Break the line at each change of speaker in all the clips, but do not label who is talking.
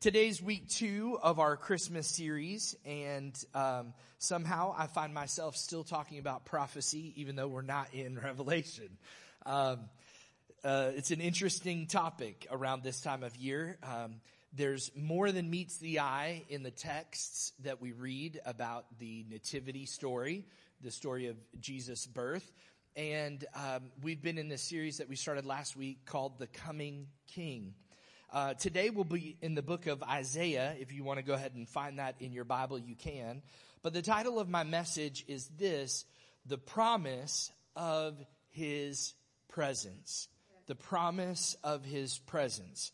Today's week two of our Christmas series, and um, somehow I find myself still talking about prophecy, even though we're not in Revelation. Um, uh, it's an interesting topic around this time of year. Um, there's more than meets the eye in the texts that we read about the nativity story, the story of Jesus' birth. And um, we've been in this series that we started last week called The Coming King. Uh, today we'll be in the book of Isaiah. If you want to go ahead and find that in your Bible, you can. But the title of my message is this, the promise of his presence. The promise of his presence.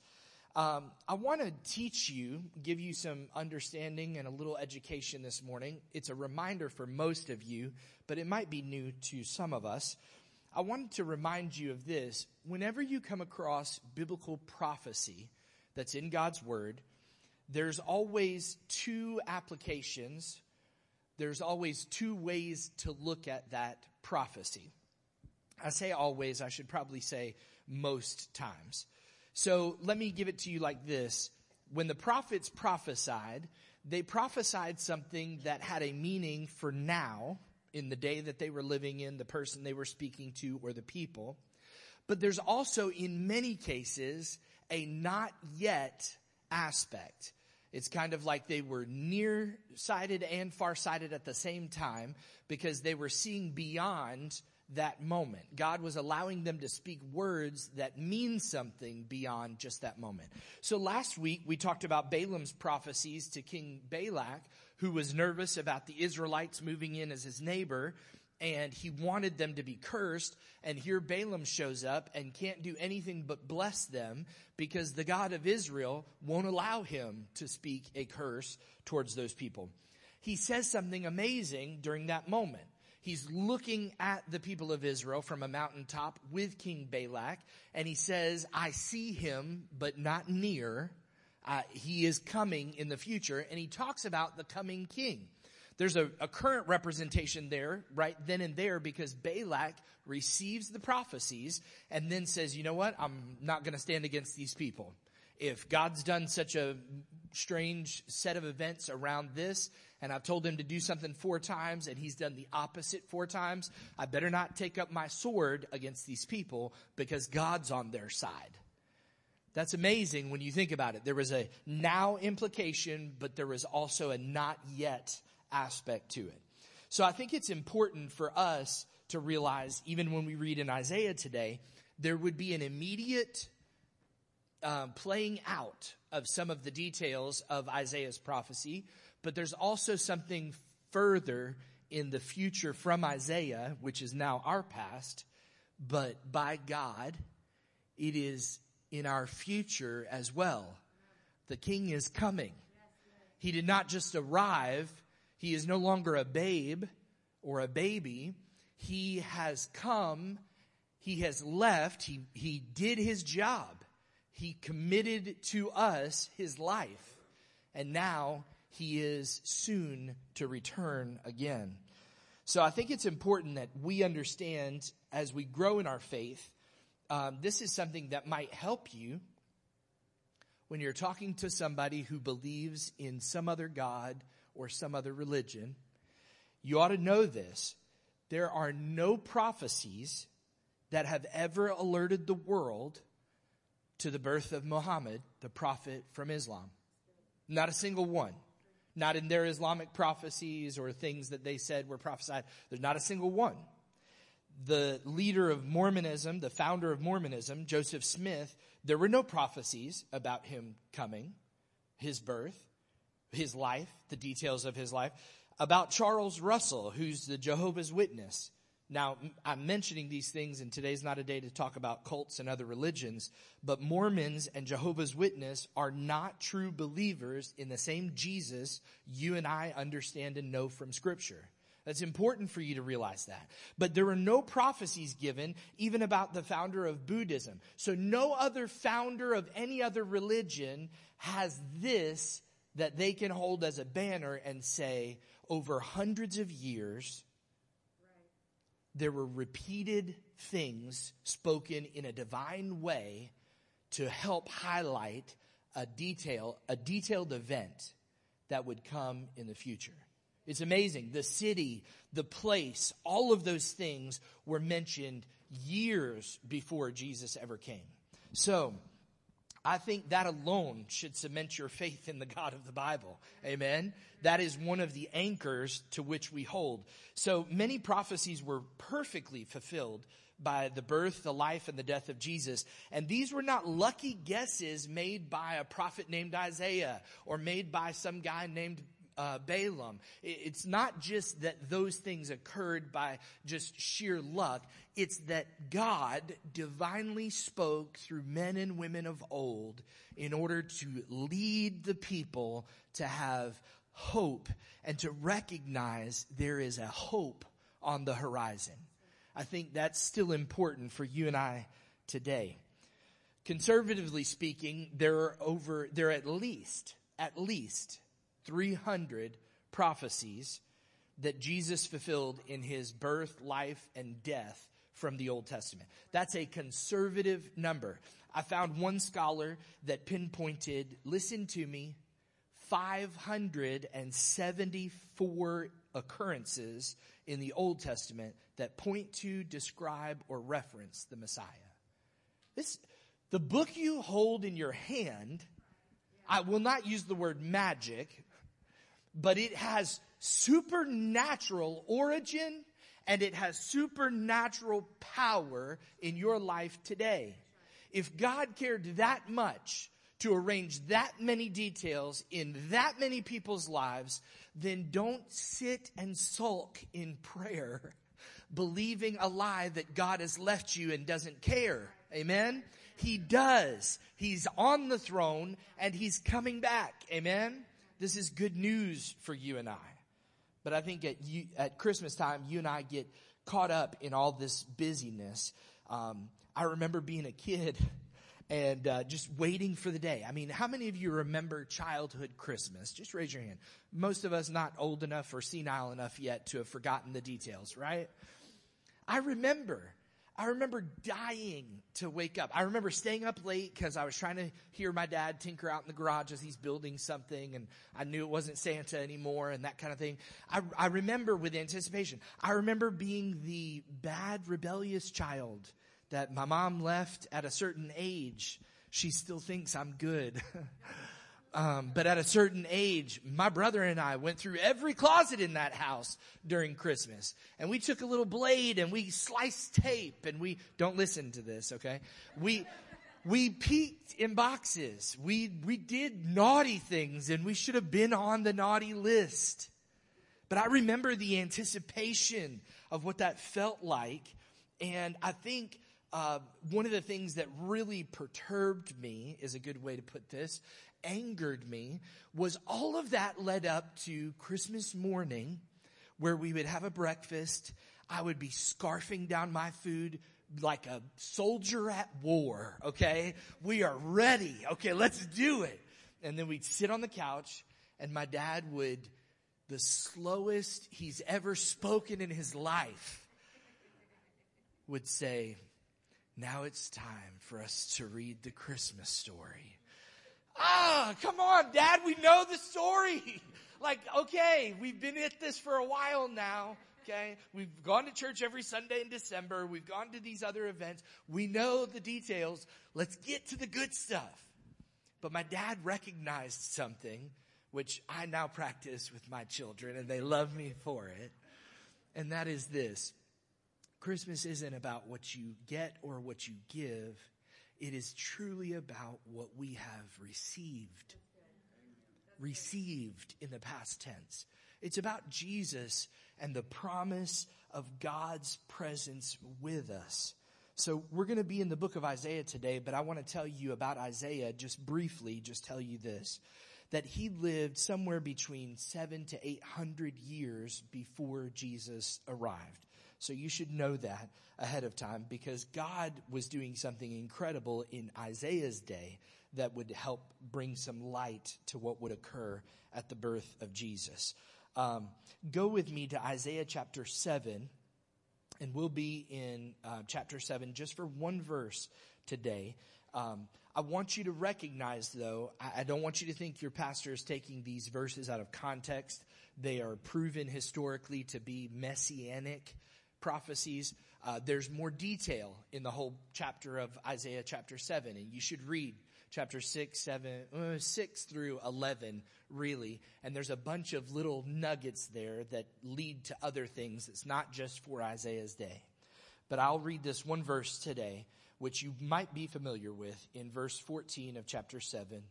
Um, I want to teach you, give you some understanding and a little education this morning. It's a reminder for most of you, but it might be new to some of us. I wanted to remind you of this. Whenever you come across biblical prophecy that's in God's Word, there's always two applications. There's always two ways to look at that prophecy. I say always, I should probably say most times. So let me give it to you like this. When the prophets prophesied, they prophesied something that had a meaning for now, in the day that they were living in, the person they were speaking to, or the people. But there's also, in many cases, a not yet aspect. It's kind of like they were nearsighted and farsighted at the same time because they were seeing beyond that moment. God was allowing them to speak words that mean something beyond just that moment. So last week we talked about Balaam's prophecies to King Balak, who was nervous about the Israelites moving in as his neighbor and he wanted them to be cursed. And here Balaam shows up and can't do anything but bless them because the God of Israel won't allow him to speak a curse towards those people. He says something amazing during that moment. He's looking at the people of Israel from a mountaintop with King Balak, and he says, I see him, but not near. Uh, he is coming in the future, and he talks about the coming king. There's a, a, current representation there, right then and there, because Balak receives the prophecies and then says, you know what? I'm not going to stand against these people. If God's done such a strange set of events around this, and I've told him to do something four times, and he's done the opposite four times, I better not take up my sword against these people because God's on their side. That's amazing when you think about it. There was a now implication, but there was also a not yet aspect to it. So I think it's important for us to realize, even when we read in Isaiah today, there would be an immediate um, playing out of some of the details of Isaiah's prophecy, but there's also something further in the future from Isaiah, which is now our past, but by God, it is in our future as well. The king is coming. He did not just arrive he is no longer a babe or a baby. He has come. He has left. He, he did his job. He committed to us his life. And now he is soon to return again. So I think it's important that we understand as we grow in our faith, um, this is something that might help you when you're talking to somebody who believes in some other God or some other religion, you ought to know this. There are no prophecies that have ever alerted the world to the birth of Muhammad, the prophet from Islam. Not a single one. Not in their Islamic prophecies or things that they said were prophesied. There's not a single one. The leader of Mormonism, the founder of Mormonism, Joseph Smith, there were no prophecies about him coming, his birth his life, the details of his life, about Charles Russell, who's the Jehovah's Witness. Now, I'm mentioning these things, and today's not a day to talk about cults and other religions, but Mormons and Jehovah's Witness are not true believers in the same Jesus you and I understand and know from Scripture. That's important for you to realize that. But there are no prophecies given even about the founder of Buddhism. So no other founder of any other religion has this that they can hold as a banner and say, over hundreds of years, there were repeated things spoken in a divine way to help highlight a detail, a detailed event that would come in the future. It's amazing. The city, the place, all of those things were mentioned years before Jesus ever came. So, I think that alone should cement your faith in the God of the Bible. Amen. That is one of the anchors to which we hold. So many prophecies were perfectly fulfilled by the birth, the life, and the death of Jesus. And these were not lucky guesses made by a prophet named Isaiah or made by some guy named uh, Balaam. It's not just that those things occurred by just sheer luck. It's that God divinely spoke through men and women of old in order to lead the people to have hope and to recognize there is a hope on the horizon. I think that's still important for you and I today. Conservatively speaking, there are over, there are at least, at least 300 prophecies that Jesus fulfilled in his birth, life, and death from the Old Testament. That's a conservative number. I found one scholar that pinpointed, listen to me, 574 occurrences in the Old Testament that point to, describe, or reference the Messiah. This, the book you hold in your hand, I will not use the word magic, but it has supernatural origin and it has supernatural power in your life today. If God cared that much to arrange that many details in that many people's lives, then don't sit and sulk in prayer, believing a lie that God has left you and doesn't care. Amen? He does. He's on the throne and he's coming back. Amen? This is good news for you and I. But I think at, you, at Christmas time, you and I get caught up in all this busyness. Um, I remember being a kid and uh, just waiting for the day. I mean, how many of you remember childhood Christmas? Just raise your hand. Most of us not old enough or senile enough yet to have forgotten the details, right? I remember. I remember dying to wake up. I remember staying up late because I was trying to hear my dad tinker out in the garage as he's building something and I knew it wasn't Santa anymore and that kind of thing. I, I remember with anticipation. I remember being the bad rebellious child that my mom left at a certain age. She still thinks I'm good. um, but at a certain age, my brother and I went through every closet in that house during Christmas. And we took a little blade and we sliced tape and we, don't listen to this, okay? We, we peeked in boxes. We, we did naughty things and we should have been on the naughty list. But I remember the anticipation of what that felt like. And I think uh, one of the things that really perturbed me is a good way to put this, angered me, was all of that led up to Christmas morning where we would have a breakfast. I would be scarfing down my food like a soldier at war, okay? We are ready. Okay, let's do it. And then we'd sit on the couch and my dad would, the slowest he's ever spoken in his life, would say, now it's time for us to read the Christmas story. Ah, come on, dad, we know the story. Like, okay, we've been at this for a while now. Okay. We've gone to church every Sunday in December. We've gone to these other events. We know the details. Let's get to the good stuff. But my dad recognized something which I now practice with my children and they love me for it. And that is this. Christmas isn't about what you get or what you give. It is truly about what we have received. Received in the past tense. It's about Jesus and the promise of God's presence with us. So we're going to be in the book of Isaiah today, but I want to tell you about Isaiah just briefly, just tell you this, that he lived somewhere between seven to eight hundred years before Jesus arrived. So you should know that ahead of time because God was doing something incredible in Isaiah's day that would help bring some light to what would occur at the birth of Jesus. Um, go with me to Isaiah chapter 7, and we'll be in uh, chapter 7 just for one verse today. Um, I want you to recognize, though, I, I don't want you to think your pastor is taking these verses out of context. They are proven historically to be messianic prophecies. Uh, there's more detail in the whole chapter of Isaiah chapter 7, and you should read chapter 6, 7, uh, 6 through 11, really. And there's a bunch of little nuggets there that lead to other things. It's not just for Isaiah's day. But I'll read this one verse today, which you might be familiar with. In verse 14 of chapter 7,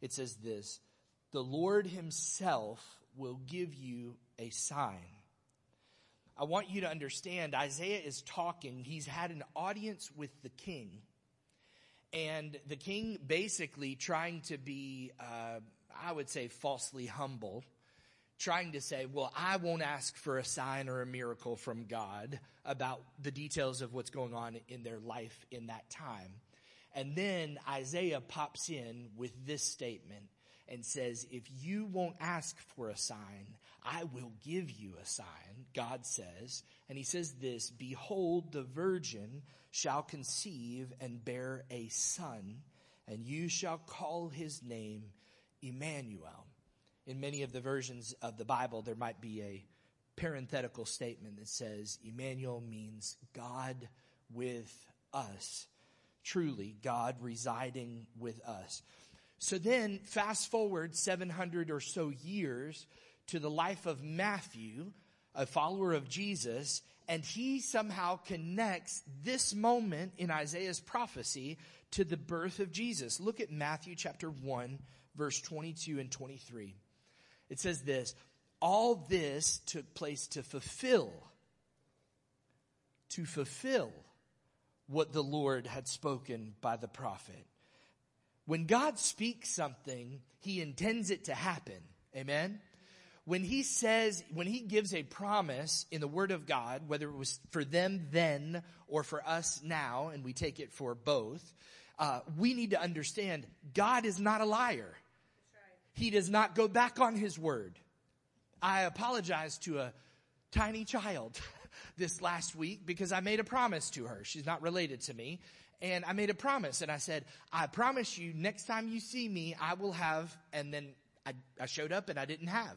it says this The Lord Himself will give you a sign. I want you to understand Isaiah is talking. He's had an audience with the king. And the king basically trying to be, uh, I would say, falsely humble trying to say, well, I won't ask for a sign or a miracle from God about the details of what's going on in their life in that time. And then Isaiah pops in with this statement and says, if you won't ask for a sign, I will give you a sign, God says. And he says this, behold, the virgin shall conceive and bear a son, and you shall call his name Emmanuel in many of the versions of the Bible, there might be a parenthetical statement that says, Emmanuel means God with us. Truly, God residing with us. So then, fast forward 700 or so years to the life of Matthew, a follower of Jesus, and he somehow connects this moment in Isaiah's prophecy to the birth of Jesus. Look at Matthew chapter 1, verse 22 and 23. It says this, all this took place to fulfill, to fulfill what the Lord had spoken by the prophet. When God speaks something, he intends it to happen. Amen? When he says, when he gives a promise in the word of God, whether it was for them then or for us now, and we take it for both, uh, we need to understand God is not a liar. He does not go back on his word. I apologize to a tiny child this last week because I made a promise to her. She's not related to me. And I made a promise and I said, I promise you next time you see me, I will have, and then I, I showed up and I didn't have.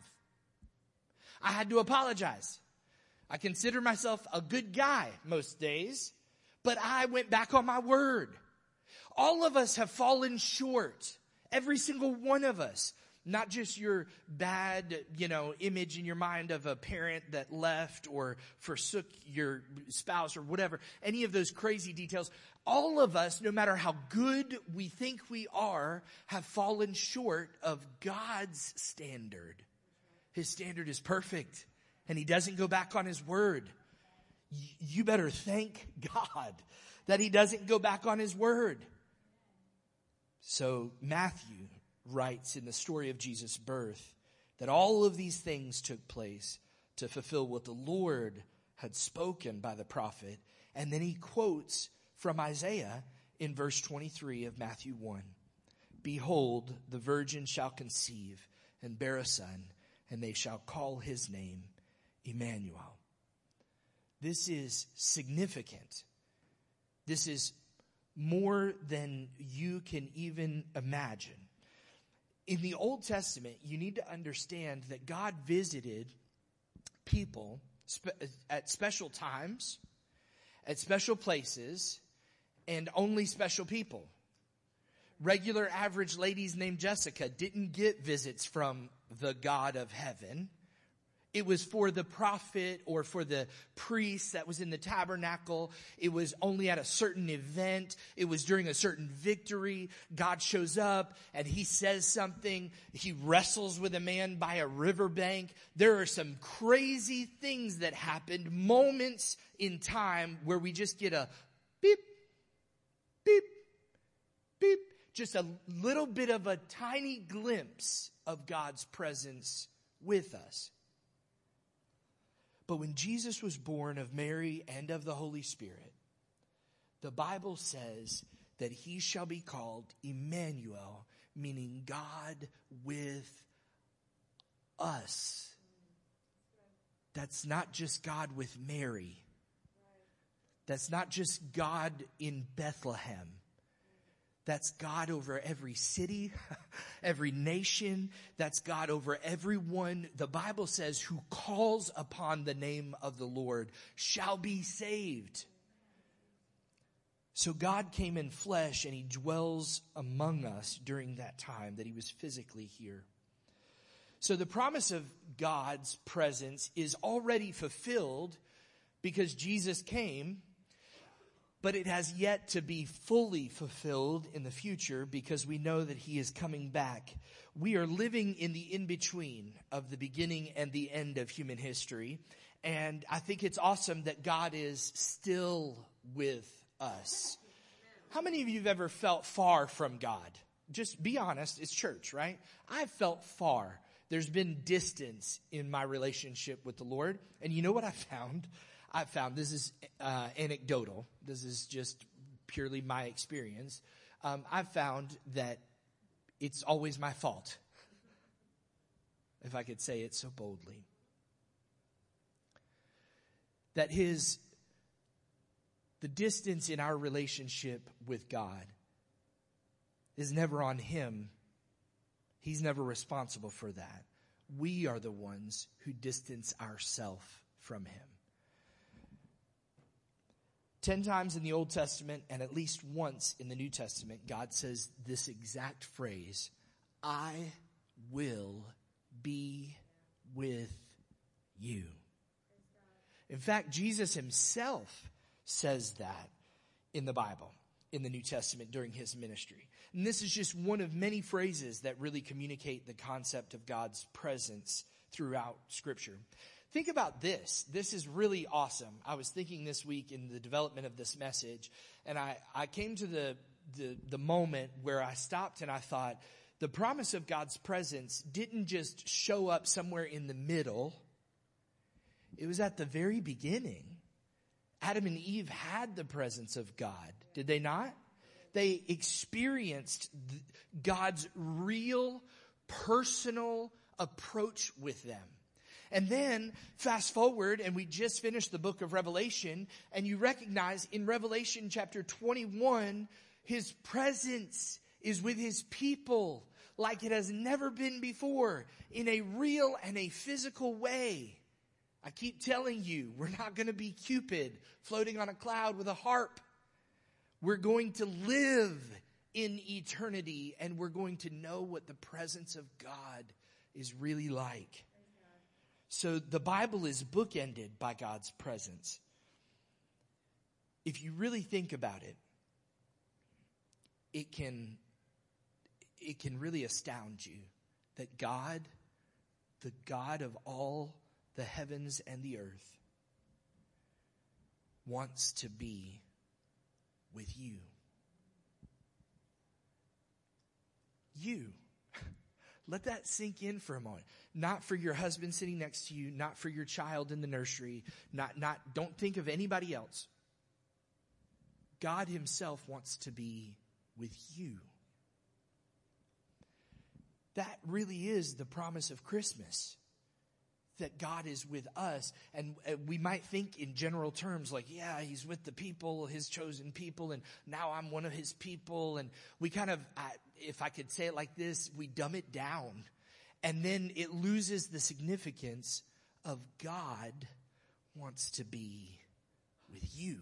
I had to apologize. I consider myself a good guy most days, but I went back on my word. All of us have fallen short. Every single one of us. Not just your bad, you know, image in your mind of a parent that left or forsook your spouse or whatever. Any of those crazy details. All of us, no matter how good we think we are, have fallen short of God's standard. His standard is perfect and he doesn't go back on his word. You better thank God that he doesn't go back on his word. So Matthew writes in the story of Jesus' birth that all of these things took place to fulfill what the Lord had spoken by the prophet. And then he quotes from Isaiah in verse 23 of Matthew 1. Behold, the virgin shall conceive and bear a son, and they shall call his name Emmanuel. This is significant. This is more than you can even imagine in the Old Testament, you need to understand that God visited people at special times, at special places, and only special people. Regular average ladies named Jessica didn't get visits from the God of heaven it was for the prophet or for the priest that was in the tabernacle. It was only at a certain event. It was during a certain victory. God shows up and he says something. He wrestles with a man by a riverbank. There are some crazy things that happened, moments in time where we just get a beep, beep, beep, just a little bit of a tiny glimpse of God's presence with us. But when Jesus was born of Mary and of the Holy Spirit, the Bible says that he shall be called Emmanuel, meaning God with us. That's not just God with Mary. That's not just God in Bethlehem. That's God over every city, every nation. That's God over everyone. The Bible says who calls upon the name of the Lord shall be saved. So God came in flesh and he dwells among us during that time that he was physically here. So the promise of God's presence is already fulfilled because Jesus came but it has yet to be fully fulfilled in the future because we know that he is coming back. We are living in the in-between of the beginning and the end of human history. And I think it's awesome that God is still with us. How many of you have ever felt far from God? Just be honest, it's church, right? I've felt far. There's been distance in my relationship with the Lord. And you know what I found? I've found, this is uh, anecdotal, this is just purely my experience. Um, I've found that it's always my fault, if I could say it so boldly. That his, the distance in our relationship with God is never on him. He's never responsible for that. We are the ones who distance ourselves from him. Ten times in the Old Testament and at least once in the New Testament, God says this exact phrase, I will be with you. In fact, Jesus himself says that in the Bible, in the New Testament during his ministry. And this is just one of many phrases that really communicate the concept of God's presence throughout scripture. Think about this. This is really awesome. I was thinking this week in the development of this message, and I, I came to the, the, the moment where I stopped and I thought, the promise of God's presence didn't just show up somewhere in the middle. It was at the very beginning. Adam and Eve had the presence of God, did they not? They experienced God's real, personal approach with them. And then fast forward and we just finished the book of Revelation and you recognize in Revelation chapter 21, his presence is with his people like it has never been before in a real and a physical way. I keep telling you, we're not going to be Cupid floating on a cloud with a harp. We're going to live in eternity and we're going to know what the presence of God is really like. So the Bible is bookended by God's presence. If you really think about it, it can, it can really astound you that God, the God of all the heavens and the earth, wants to be with you. You. Let that sink in for a moment not for your husband sitting next to you, not for your child in the nursery, not, not, don't think of anybody else. God himself wants to be with you. That really is the promise of Christmas. That God is with us. And uh, we might think in general terms like, yeah, he's with the people, his chosen people, and now I'm one of his people. And we kind of, if I could say it like this, we dumb it down and then it loses the significance of God wants to be with you.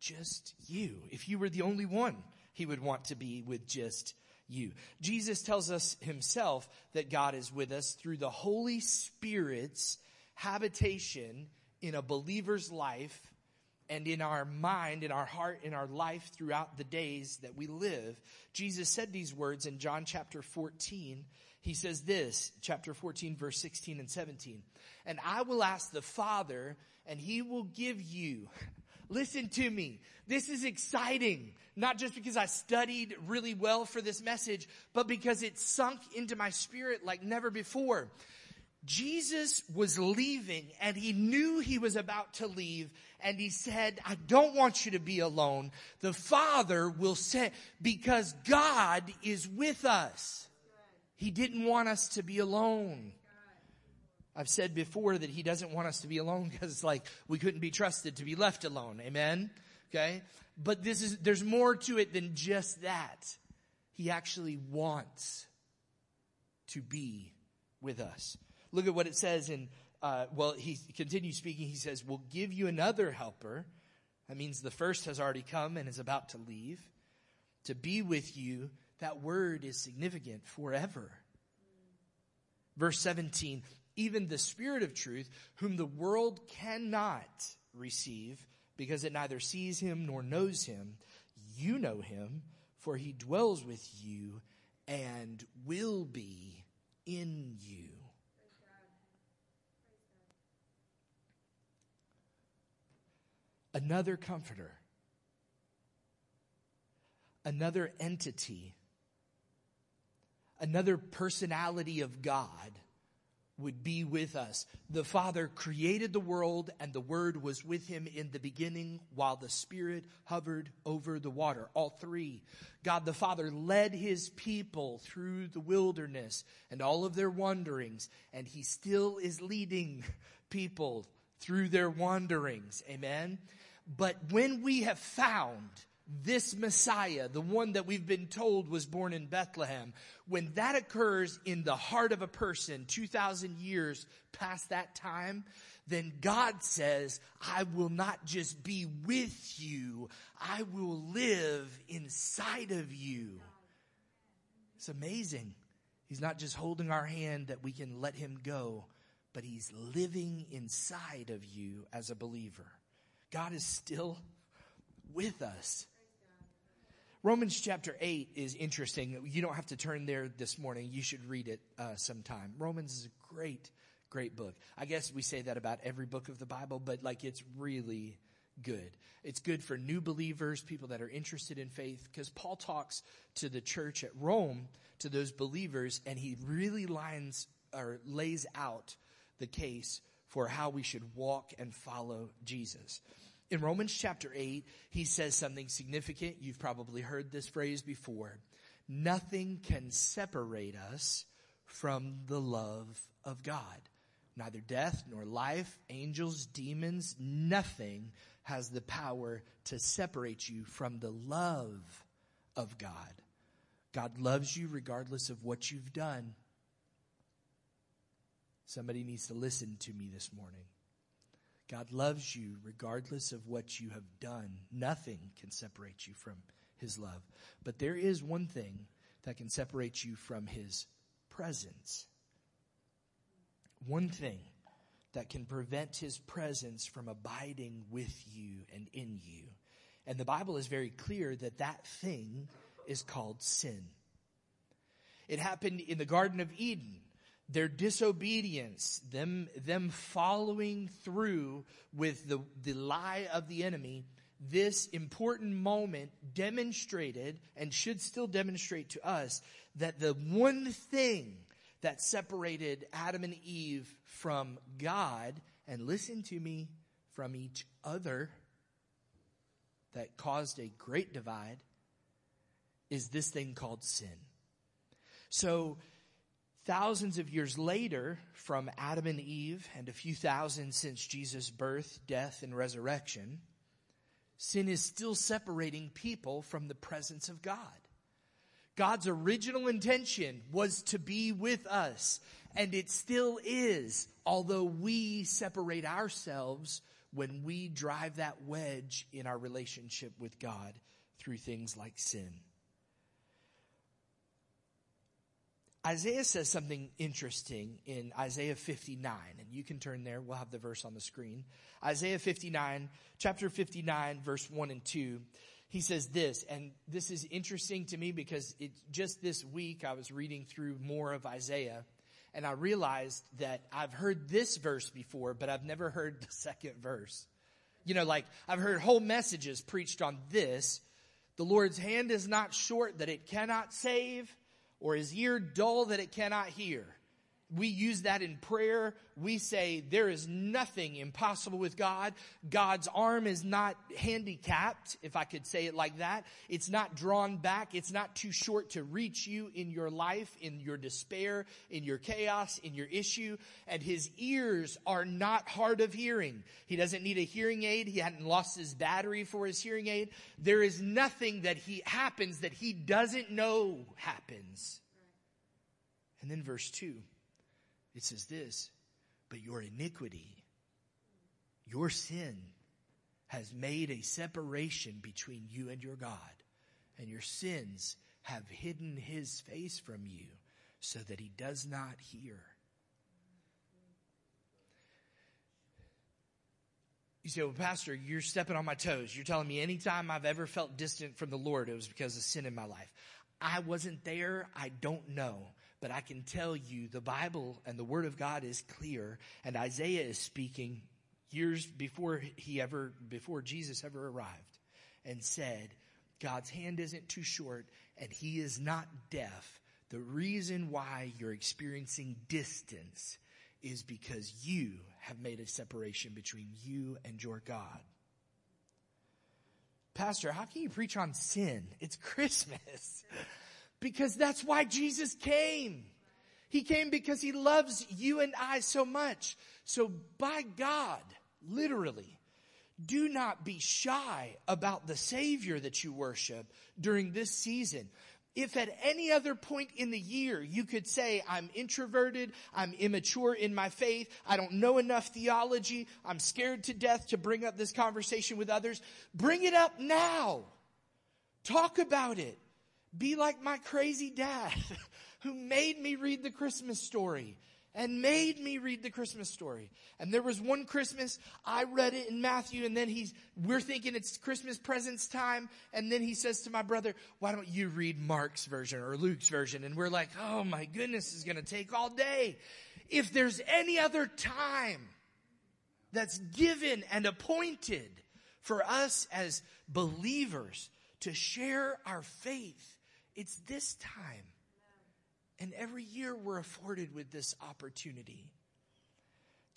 Just you. If you were the only one, he would want to be with just you. Jesus tells us himself that God is with us through the Holy Spirit's habitation in a believer's life and in our mind, in our heart, in our life throughout the days that we live. Jesus said these words in John chapter 14 he says this, chapter 14, verse 16 and 17. And I will ask the Father, and he will give you. Listen to me. This is exciting. Not just because I studied really well for this message, but because it sunk into my spirit like never before. Jesus was leaving and he knew he was about to leave and he said, I don't want you to be alone. The Father will say, because God is with us. He didn't want us to be alone. I've said before that he doesn't want us to be alone because it's like we couldn't be trusted to be left alone. Amen? Okay? But this is, there's more to it than just that. He actually wants to be with us. Look at what it says in, uh, well, he continues speaking. He says, We'll give you another helper. That means the first has already come and is about to leave to be with you. That word is significant forever. Verse 17, even the Spirit of truth, whom the world cannot receive because it neither sees him nor knows him. You know him, for he dwells with you and will be in you. Another comforter, another entity, another personality of God would be with us. The Father created the world and the Word was with him in the beginning while the Spirit hovered over the water. All three. God the Father led his people through the wilderness and all of their wanderings and he still is leading people through their wanderings. Amen. But when we have found this Messiah, the one that we've been told was born in Bethlehem, when that occurs in the heart of a person 2,000 years past that time, then God says, I will not just be with you, I will live inside of you. It's amazing. He's not just holding our hand that we can let him go, but he's living inside of you as a believer. God is still with us. Romans chapter 8 is interesting. You don't have to turn there this morning. You should read it uh, sometime. Romans is a great, great book. I guess we say that about every book of the Bible, but like it's really good. It's good for new believers, people that are interested in faith, because Paul talks to the church at Rome, to those believers, and he really lines or lays out the case for how we should walk and follow Jesus. In Romans chapter 8, he says something significant. You've probably heard this phrase before. Nothing can separate us from the love of God. Neither death nor life, angels, demons, nothing has the power to separate you from the love of God. God loves you regardless of what you've done. Somebody needs to listen to me this morning. God loves you regardless of what you have done. Nothing can separate you from his love. But there is one thing that can separate you from his presence. One thing that can prevent his presence from abiding with you and in you. And the Bible is very clear that that thing is called sin. It happened in the Garden of Eden their disobedience, them, them following through with the, the lie of the enemy, this important moment demonstrated and should still demonstrate to us that the one thing that separated Adam and Eve from God, and listen to me, from each other, that caused a great divide, is this thing called sin. So, Thousands of years later, from Adam and Eve, and a few thousand since Jesus' birth, death, and resurrection, sin is still separating people from the presence of God. God's original intention was to be with us, and it still is, although we separate ourselves when we drive that wedge in our relationship with God through things like sin. Isaiah says something interesting in Isaiah 59, and you can turn there. We'll have the verse on the screen. Isaiah 59, chapter 59, verse 1 and 2. He says this, and this is interesting to me because it, just this week I was reading through more of Isaiah, and I realized that I've heard this verse before, but I've never heard the second verse. You know, like I've heard whole messages preached on this. The Lord's hand is not short that it cannot save or his ear dull that it cannot hear. We use that in prayer. We say there is nothing impossible with God. God's arm is not handicapped, if I could say it like that. It's not drawn back. It's not too short to reach you in your life, in your despair, in your chaos, in your issue. And his ears are not hard of hearing. He doesn't need a hearing aid. He hadn't lost his battery for his hearing aid. There is nothing that he happens that he doesn't know happens. And then verse two. It says this, but your iniquity, your sin has made a separation between you and your God, and your sins have hidden his face from you so that he does not hear. You say, well, Pastor, you're stepping on my toes. You're telling me anytime I've ever felt distant from the Lord, it was because of sin in my life. I wasn't there. I don't know. But I can tell you the Bible and the Word of God is clear, and Isaiah is speaking years before he ever, before Jesus ever arrived, and said, God's hand isn't too short, and he is not deaf. The reason why you're experiencing distance is because you have made a separation between you and your God. Pastor, how can you preach on sin? It's Christmas. Because that's why Jesus came. He came because he loves you and I so much. So by God, literally, do not be shy about the Savior that you worship during this season. If at any other point in the year you could say, I'm introverted, I'm immature in my faith, I don't know enough theology, I'm scared to death to bring up this conversation with others, bring it up now. Talk about it. Be like my crazy dad who made me read the Christmas story and made me read the Christmas story. And there was one Christmas, I read it in Matthew and then he's, we're thinking it's Christmas presents time. And then he says to my brother, why don't you read Mark's version or Luke's version? And we're like, oh my goodness, is going to take all day. If there's any other time that's given and appointed for us as believers to share our faith, it's this time. And every year we're afforded with this opportunity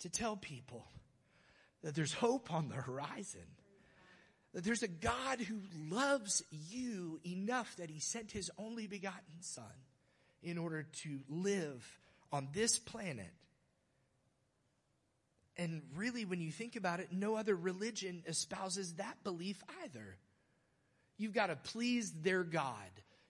to tell people that there's hope on the horizon. That there's a God who loves you enough that he sent his only begotten son in order to live on this planet. And really, when you think about it, no other religion espouses that belief either. You've got to please their God.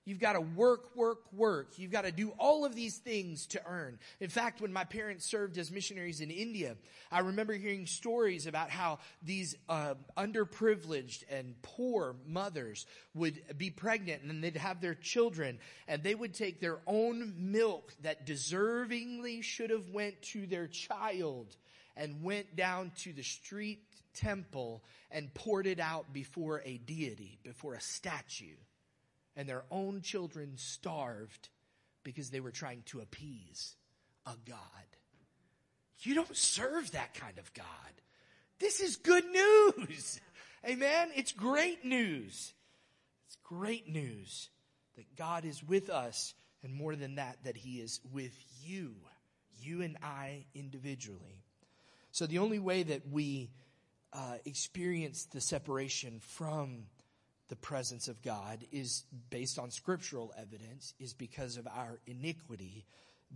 You've got to work, work, work. You've got to do all of these things to earn. In fact, when my parents served as missionaries in India, I remember hearing stories about how these uh, underprivileged and poor mothers would be pregnant and they'd have their children and they would take their own milk that deservingly should have went to their child and went down to the street temple and poured it out before a deity, before a statue and their own children starved because they were trying to appease a God. You don't serve that kind of God. This is good news. Amen. It's great news. It's great news that God is with us and more than that, that he is with you, you and I individually. So the only way that we uh, experience the separation from the presence of God is based on scriptural evidence is because of our iniquity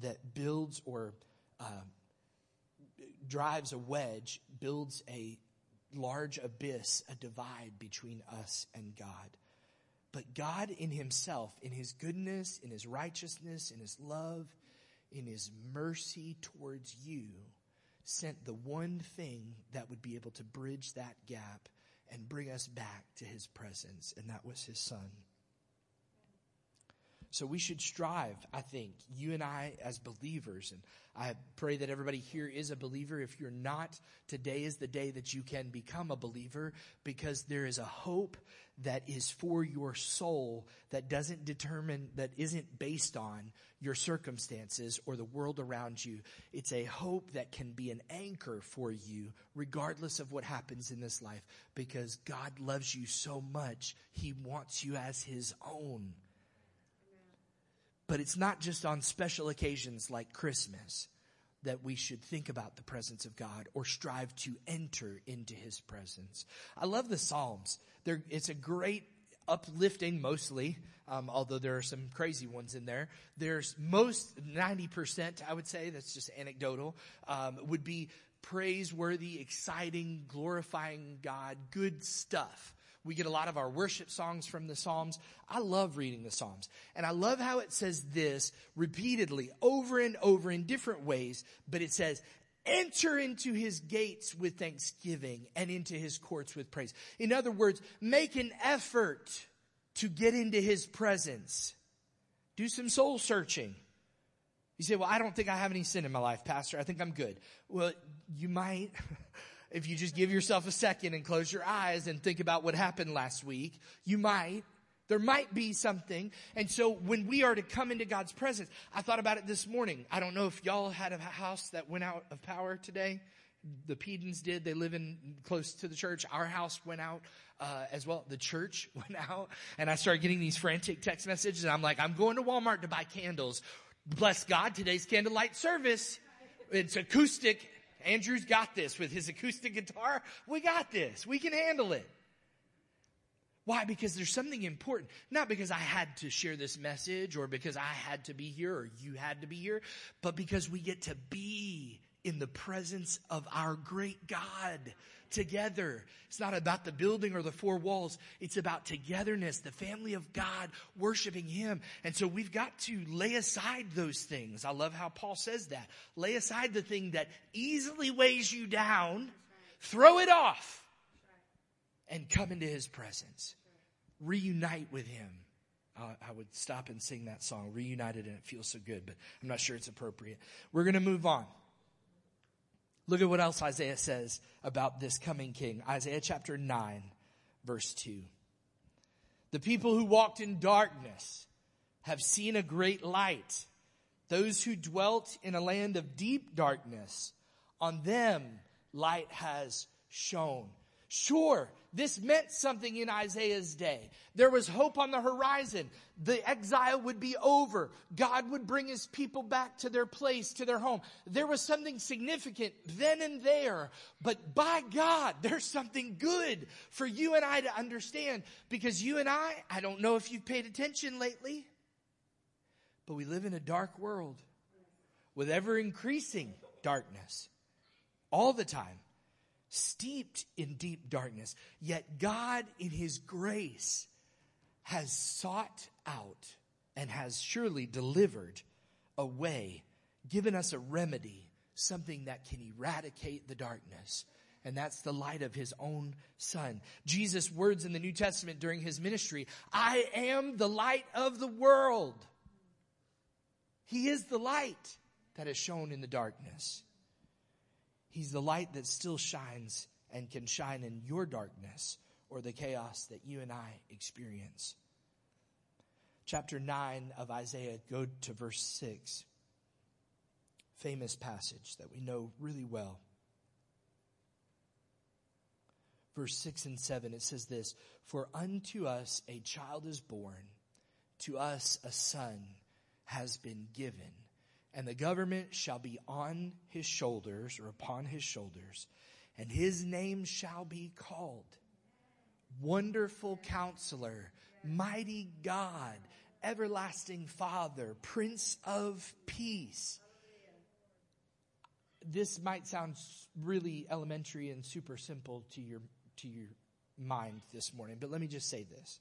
that builds or uh, drives a wedge, builds a large abyss, a divide between us and God. But God in himself, in his goodness, in his righteousness, in his love, in his mercy towards you, sent the one thing that would be able to bridge that gap and bring us back to his presence, and that was his son. So we should strive, I think, you and I as believers. And I pray that everybody here is a believer. If you're not, today is the day that you can become a believer because there is a hope that is for your soul that doesn't determine, that isn't based on your circumstances or the world around you. It's a hope that can be an anchor for you regardless of what happens in this life because God loves you so much. He wants you as His own. But it's not just on special occasions like Christmas. that we should think about the presence of God or strive to enter into his presence. I love the Psalms. They're, it's a great uplifting mostly, um, although there are some crazy ones in there. There's most 90%, I would say, that's just anecdotal, um, would be praiseworthy, exciting, glorifying God, good stuff. We get a lot of our worship songs from the Psalms. I love reading the Psalms. And I love how it says this repeatedly over and over in different ways, but it says, enter into his gates with thanksgiving and into his courts with praise. In other words, make an effort to get into his presence. Do some soul searching. You say, well, I don't think I have any sin in my life, pastor. I think I'm good. Well, you might. if you just give yourself a second and close your eyes and think about what happened last week, you might. There might be something. And so when we are to come into God's presence, I thought about it this morning. I don't know if y'all had a house that went out of power today. The Pedens did. They live in close to the church. Our house went out uh, as well. The church went out, and I started getting these frantic text messages. And I'm like, I'm going to Walmart to buy candles. Bless God, today's candlelight service. It's acoustic Andrew's got this with his acoustic guitar. We got this. We can handle it. Why? Because there's something important. Not because I had to share this message or because I had to be here or you had to be here, but because we get to be in the presence of our great God together. It's not about the building or the four walls. It's about togetherness, the family of God worshiping Him. And so we've got to lay aside those things. I love how Paul says that. Lay aside the thing that easily weighs you down, throw it off, and come into His presence. Reunite with Him. Uh, I would stop and sing that song, Reunited, and it feels so good, but I'm not sure it's appropriate. We're going to move on. Look at what else Isaiah says about this coming king. Isaiah chapter 9, verse 2. The people who walked in darkness have seen a great light. Those who dwelt in a land of deep darkness, on them light has shone. Sure, this meant something in Isaiah's day. There was hope on the horizon. The exile would be over. God would bring his people back to their place, to their home. There was something significant then and there. But by God, there's something good for you and I to understand because you and I, I don't know if you've paid attention lately, but we live in a dark world with ever increasing darkness all the time steeped in deep darkness. Yet God, in His grace, has sought out and has surely delivered a way, given us a remedy, something that can eradicate the darkness. And that's the light of his own son. Jesus' words in the New Testament during his ministry, I am the light of the world. He is the light that is shown in the darkness. He's the light that still shines and can shine in your darkness or the chaos that you and I experience. Chapter 9 of Isaiah, go to verse 6. Famous passage that we know really well. Verse 6 and 7, it says this For unto us a child is born, to us a son has been given and the government shall be on his shoulders or upon his shoulders, and his name shall be called Wonderful Counselor, Mighty God, Everlasting Father, Prince of Peace. This might sound really elementary and super simple to your, to your mind this morning, but let me just say this.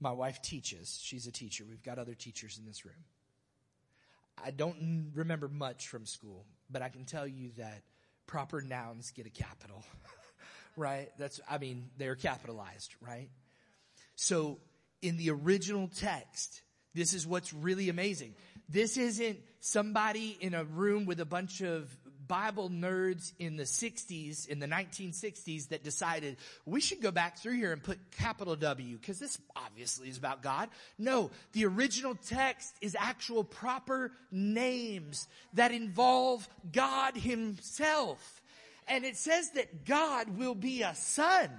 My wife teaches. She's a teacher. We've got other teachers in this room. I don't remember much from school, but I can tell you that proper nouns get a capital, right? That's, I mean, they're capitalized, right? So in the original text, this is what's really amazing. This isn't somebody in a room with a bunch of Bible nerds in the 60s, in the 1960s that decided we should go back through here and put capital W because this obviously is about God. No, the original text is actual proper names that involve God himself. And it says that God will be a son.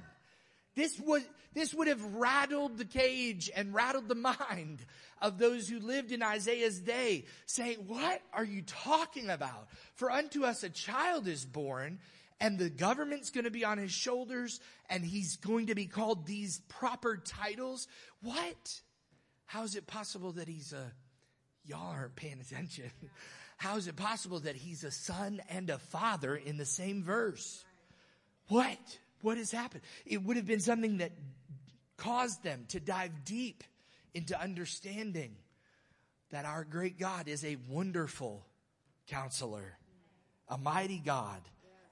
This would, this would have rattled the cage and rattled the mind of those who lived in Isaiah's day, saying, What are you talking about? For unto us a child is born, and the government's going to be on his shoulders, and he's going to be called these proper titles. What? How is it possible that he's a, y'all aren't paying attention. How is it possible that he's a son and a father in the same verse? What? What has happened? It would have been something that caused them to dive deep into understanding that our great God is a wonderful counselor, a mighty God,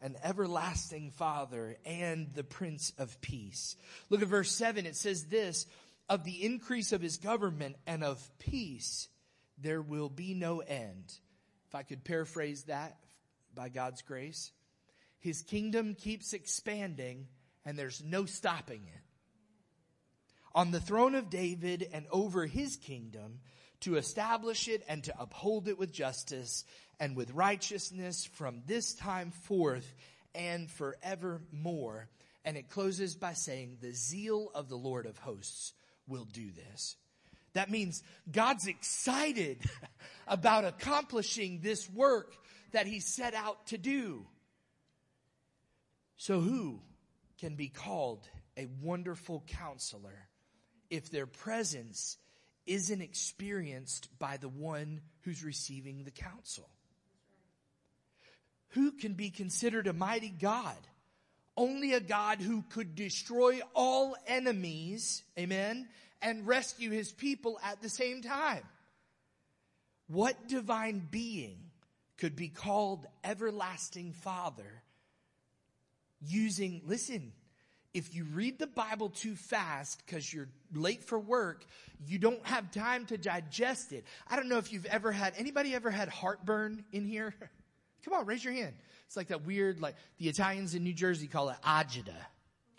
an everlasting Father, and the Prince of Peace. Look at verse 7. It says this of the increase of his government and of peace, there will be no end. If I could paraphrase that by God's grace, his kingdom keeps expanding and there's no stopping it. On the throne of David and over his kingdom to establish it and to uphold it with justice and with righteousness from this time forth and forevermore. And it closes by saying, the zeal of the Lord of hosts will do this. That means God's excited about accomplishing this work that he set out to do. So who can be called a wonderful counselor if their presence isn't experienced by the one who's receiving the counsel? Who can be considered a mighty God? Only a God who could destroy all enemies, amen, and rescue his people at the same time. What divine being could be called everlasting father using, listen, if you read the Bible too fast because you're late for work, you don't have time to digest it. I don't know if you've ever had, anybody ever had heartburn in here? Come on, raise your hand. It's like that weird, like the Italians in New Jersey call it agita.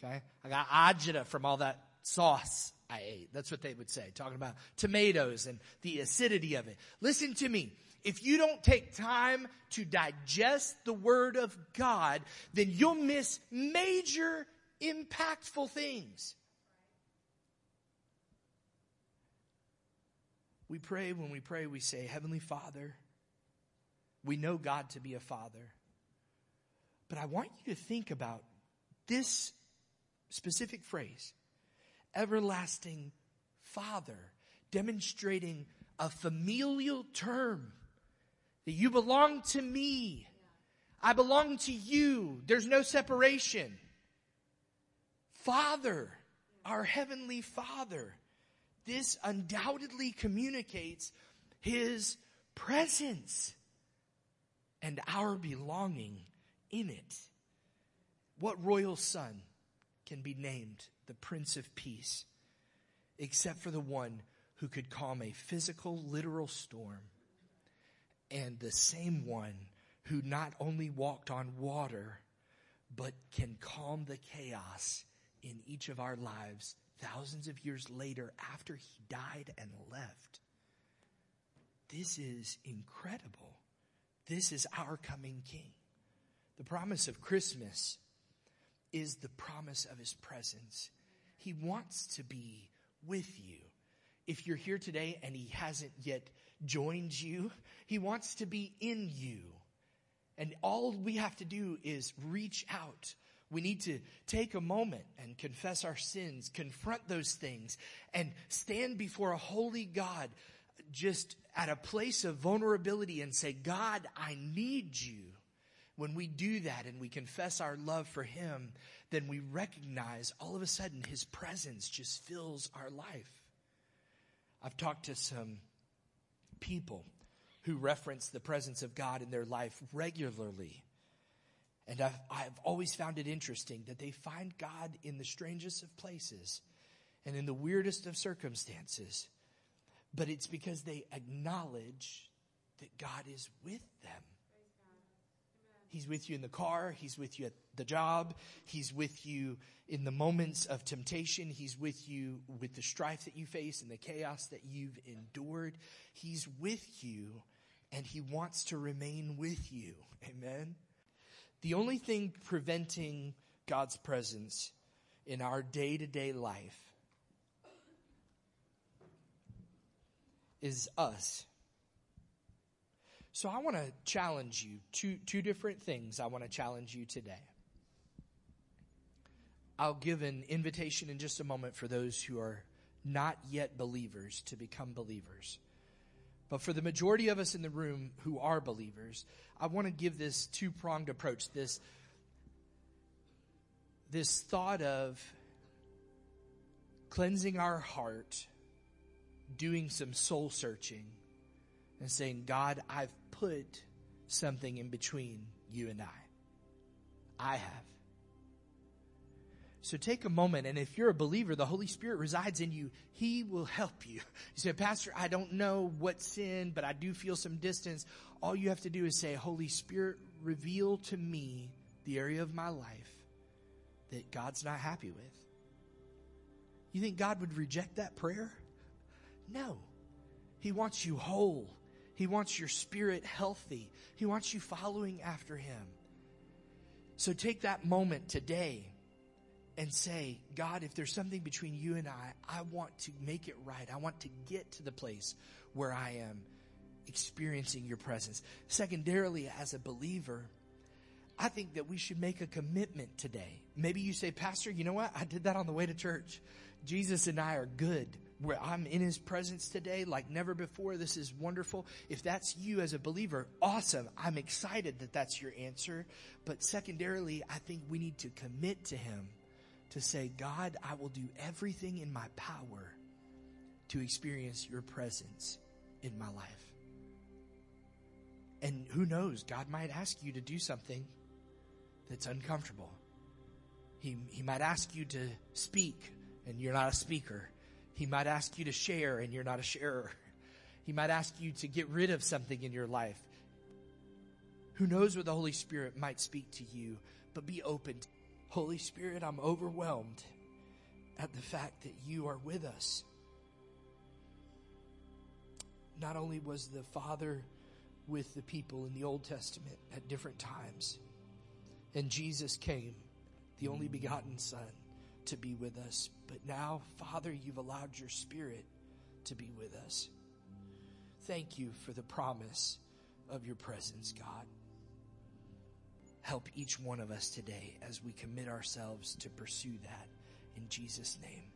Okay. I got agita from all that sauce I ate. That's what they would say, talking about tomatoes and the acidity of it. Listen to me. If you don't take time to digest the word of God, then you'll miss major impactful things. We pray, when we pray, we say, Heavenly Father, we know God to be a father. But I want you to think about this specific phrase everlasting Father, demonstrating a familial term that you belong to me. I belong to you. There's no separation. Father, our heavenly Father. This undoubtedly communicates His presence and our belonging in it. What royal son can be named the Prince of Peace, except for the one who could calm a physical, literal storm, and the same one who not only walked on water, but can calm the chaos in each of our lives thousands of years later after he died and left. This is incredible. This is our coming King. The promise of Christmas is the promise of his presence. He wants to be with you. If you're here today and he hasn't yet joined you, he wants to be in you. And all we have to do is reach out. We need to take a moment and confess our sins, confront those things, and stand before a holy God just at a place of vulnerability and say, God, I need you. When we do that and we confess our love for Him, then we recognize all of a sudden His presence just fills our life. I've talked to some people who reference the presence of God in their life regularly. And I've, I've always found it interesting that they find God in the strangest of places and in the weirdest of circumstances. But it's because they acknowledge that God is with them. He's with you in the car. He's with you at the job. He's with you in the moments of temptation. He's with you with the strife that you face and the chaos that you've endured. He's with you and he wants to remain with you. Amen. The only thing preventing God's presence in our day to day life is us. So I want to challenge you two two different things I want to challenge you today. I'll give an invitation in just a moment for those who are not yet believers to become believers. But for the majority of us in the room who are believers, I want to give this two pronged approach. This, this thought of cleansing our heart, doing some soul searching, and saying, God, I've put something in between you and I. I have. So take a moment, and if you're a believer, the Holy Spirit resides in you. He will help you. You say, Pastor, I don't know what sin, but I do feel some distance. All you have to do is say, Holy Spirit, reveal to me the area of my life that God's not happy with. You think God would reject that prayer? No. He wants you whole. He wants your spirit healthy. He wants you following after Him. So take that moment today and say, God, if there's something between you and I, I want to make it right. I want to get to the place where I am experiencing your presence. Secondarily, as a believer, I think that we should make a commitment today. Maybe you say, Pastor, you know what? I did that on the way to church. Jesus and I are good. Where I'm in his presence today like never before. This is wonderful. If that's you as a believer, awesome. I'm excited that that's your answer. But secondarily, I think we need to commit to him to say, God, I will do everything in my power to experience your presence in my life. And who knows, God might ask you to do something that's uncomfortable. He, he might ask you to speak and you're not a speaker. He might ask you to share and you're not a sharer. He might ask you to get rid of something in your life. Who knows what the Holy Spirit might speak to you, but be open. Holy Spirit, I'm overwhelmed at the fact that you are with us. Not only was the Father with the people in the Old Testament at different times, and Jesus came, the only begotten Son, to be with us, but now, Father, you've allowed your Spirit to be with us. Thank you for the promise of your presence, God. Help each one of us today as we commit ourselves to pursue that in Jesus' name.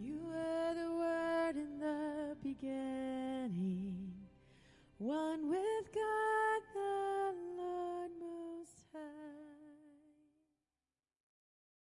You were the Word in the beginning, one with God the Lord Most High.